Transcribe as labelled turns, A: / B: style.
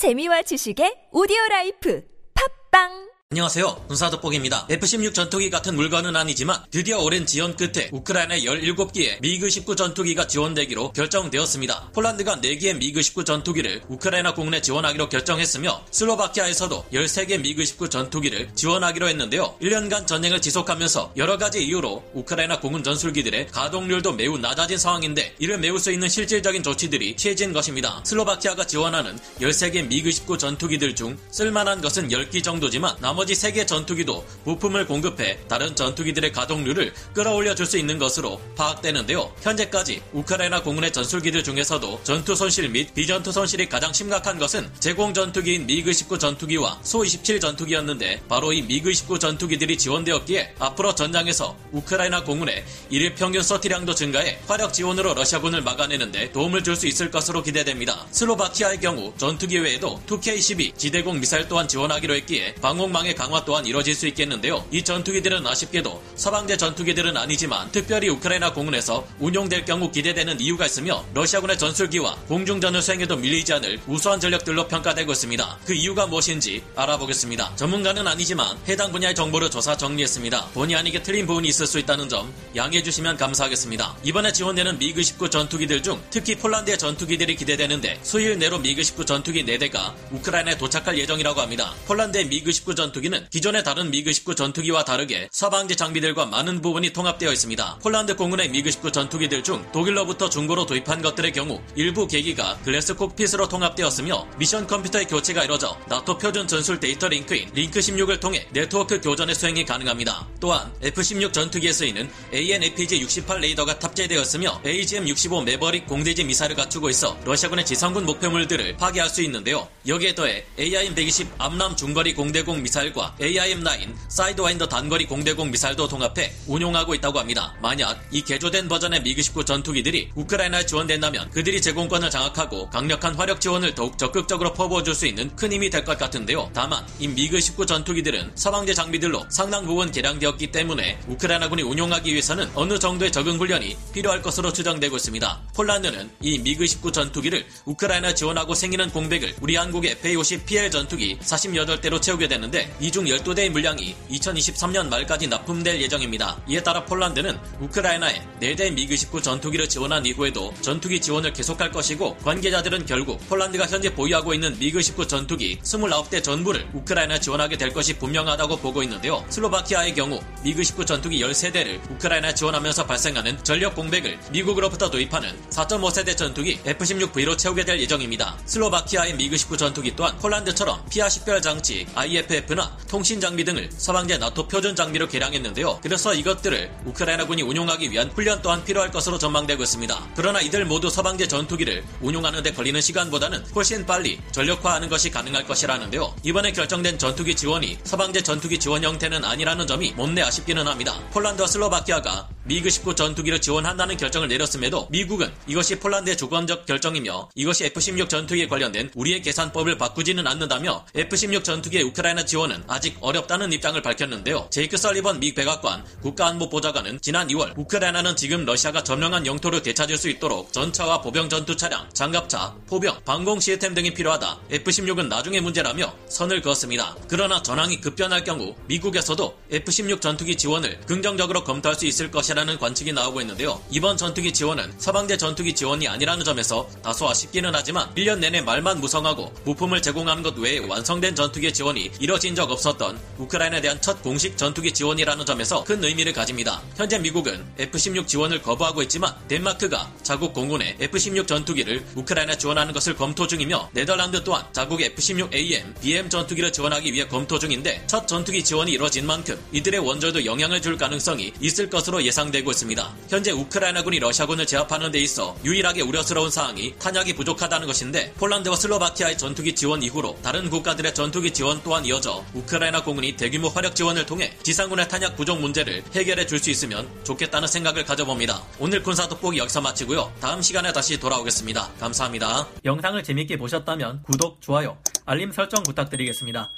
A: 재미와 지식의 오디오 라이프. 팟빵
B: 안녕하세요. 군사 돋보기입니다. F-16 전투기 같은 물건은 아니지만 드디어 오랜 지연 끝에 우크라이나에 17기의 미그-29 전투기가 지원되기로 결정되었습니다. 폴란드가 4개의 미그-29 전투기를 우크라이나 공군에 지원하기로 결정했으며 슬로바키아에서도 13개 미그-29 전투기를 지원하기로 했는데요. 1년간 전쟁을 지속하면서 여러 가지 이유로 우크라이나 공군 전술기들의 가동률도 매우 낮아진 상황인데 이를 메울 수 있는 실질적인 조치들이 취해진 것입니다. 슬로바키아가 지원하는 13개 미그-29 전투기들 중 쓸만한 것은 10기 정도지만 나머지 나머지 세 개 전투기도 부품을 공급해 다른 전투기들의 가동률을 끌어올려 줄 수 있는 것으로 파악되는데요. 현재까지 우크라이나 공군의 전술기들 중에서도 전투 손실 및 비전투 손실이 가장 심각한 것은 제공 전투기인 미그-19 전투기와 소-27 전투기였는데 바로 이 미그-19 전투기들이 지원되었기에 앞으로 전장에서 우크라이나 공군의 일일 평균 서티량도 증가해 화력 지원으로 러시아군을 막아내는데 도움을 줄 수 있을 것으로 기대됩니다. 슬로바키아의 경우 전투기 외에도 2K-12 지대공 미사일 또한 지원하기로 했기에 방공망의 전투의 강화 또한 이뤄질 수 있겠는데요. 이 전투기들은 아쉽게도 서방제 전투기들은 아니지만 특별히 우크라이나 공군에서 운용될 경우 기대되는 이유가 있으며 러시아군의 전술기와 공중전을 수행해도 밀리지 않을 우수한 전력들로 평가되고 있습니다. 그 이유가 무엇인지 알아보겠습니다. 전문가는 아니지만 해당 분야의 정보를 조사 정리했습니다. 본의 아니게 틀린 부분이 있을 수 있다는 점 양해해 주시면 감사하겠습니다. 이번에 지원되는 미그 29 전투기들 중 특히 폴란드의 전투기들이 기대되는데 수일 내로 미그 29 전투기 4대가 우크라이나에 도착할 예정이라고 합니다. 폴란드의 미그 29 전투기 전투기는 기존의 다른 미그29 전투기와 다르게 서방제 장비들과 많은 부분이 통합되어 있습니다. 폴란드 공군의 미그29 전투기들 중 독일로부터 중고로 도입한 것들의 경우 일부 계기가 glass cockpit으로 통합되었으며 미션 컴퓨터의 교체가 이뤄져 나토 표준 전술 데이터 링크인 링크16을 통해 네트워크 교전의 수행이 가능합니다. 또한 F-16 전투기에 쓰이는 AN/APG-68 레이더가 탑재되었으며 AGM-65 Maverick 공대지 미사일을 갖추고 있어 러시아군의 지상군 목표물들을 파괴할 수 있는데요. 여기에 더해 AIM-120 AMRAAM 중거리 공대공 미사일 미사일과 AIM-9 Sidewinder 단거리 공대공 미사일도 통합해 운용하고 있다고 합니다. 만약 이 개조된 버전의 미그29 전투기들이 우크라이나에 지원된다면 그들이 제공권을 장악하고 강력한 화력 지원을 더욱 적극적으로 퍼부어줄 수 있는 큰 힘이 될 것 같은데요. 다만 이 미그29 전투기들은 서방제 장비들로 상당 부분 개량되었기 때문에 우크라이나군이 운용하기 위해서는 어느 정도의 적응 훈련이 필요할 것으로 추정되고 있습니다. 폴란드는 이 미그29 전투기를 우크라이나 지원하고 생기는 공백을 우리 한국의 FA-50 PL 전투기 48대로 채우게 되는데 이중 12대의 물량이 2023년 말까지 납품될 예정입니다. 이에 따라 폴란드는 우크라이나에 4대 미그29 전투기를 지원한 이후에도 전투기 지원을 계속할 것이고 관계자들은 결국 폴란드가 현재 보유하고 있는 미그19 전투기 29대 전부를 우크라이나 지원하게 될 것이 분명하다고 보고 있는데요. 슬로바키아의 경우 미그19 전투기 13대를 우크라이나 지원하면서 발생하는 전력 공백을 미국으로부터 도입하는 4.5세대 전투기 F-16V로 채우게 될 예정입니다. 슬로바키아의 미그19 전투기 또한 폴란드처럼 피아 식별 장치 IFF는 전투나 통신 장비 등을 서방제 나토 표준 장비로 개량했는데요. 그래서 이것들을 우크라이나군이 운용하기 위한 훈련 또한 필요할 것으로 전망되고 있습니다. 그러나 이들 모두 서방제 전투기를 운용하는 데 걸리는 시간보다는 훨씬 빨리 전력화하는 것이 가능할 것이라는데요. 이번에 결정된 전투기 지원이 서방제 전투기 지원 형태는 아니라는 점이 못내 아쉽기는 합니다. 폴란드와 슬로바키아가 미그 19 전투기를 지원한다는 결정을 내렸음에도 미국은 이것이 폴란드의 주권적 결정이며 이것이 F-16 전투기에 관련된 우리의 계산법을 바꾸지는 않는다며 F-16 전투기의 우크라이나 지원은 아직 어렵다는 입장을 밝혔는데요. 제이크 설리번 미 백악관 국가안보보좌관은 지난 2월 우크라이나는 지금 러시아가 점령한 영토를 되찾을 수 있도록 전차와 보병 전투 차량, 장갑차, 포병, 방공 시스템 등이 필요하다. F-16은 나중의 문제라며 선을 그었습니다. 그러나 전황이 급변할 경우 미국에서도 F-16 전투기 지원을 긍정적으로 검토할 수 있을 것이라 것이라는 관측이 나오고 있는데요. 이번 전투기 지원은 서방대 전투기 지원이 아니라는 점에서 다소 아쉽기는 하지만 1년 내내 말만 무성하고 부품을 제공하는 것 외에 완성된 전투기 지원이 이뤄진 적 없었던 우크라이나에 대한 첫 공식 전투기 지원이라는 점에서 큰 의미를 가집니다. 현재 미국은 F-16 지원을 거부하고 있지만 덴마크가 자국 공군의 F-16 전투기를 우크라이나 지원하는 것을 검토 중이며 네덜란드 또한 자국의 F-16AM, BM 전투기를 지원하기 위해 검토 중인데 첫 전투기 지원이 이뤄진 만큼 이들의 원조에도 영향을 줄 가능성이 있을 것으로 예상 예상되고 있습니다. 현재 우크라이나군이 러시아군을 제압하는 데 있어 유일하게 우려스러운 사항이 탄약이 부족하다는 것인데 폴란드와 슬로바키아의 전투기 지원 이후로 다른 국가들의 전투기 지원 또한 이어져 우크라이나 공군이 대규모 화력 지원을 통해 지상군의 탄약 부족 문제를 해결해 줄 수 있으면 좋겠다는 생각을 가져봅니다. 오늘 군사 돋보기 여기서 마치고요. 다음 시간에 다시 돌아오겠습니다. 감사합니다.
C: 영상을 재밌게 보셨다면 구독, 좋아요, 알림 설정 부탁드리겠습니다.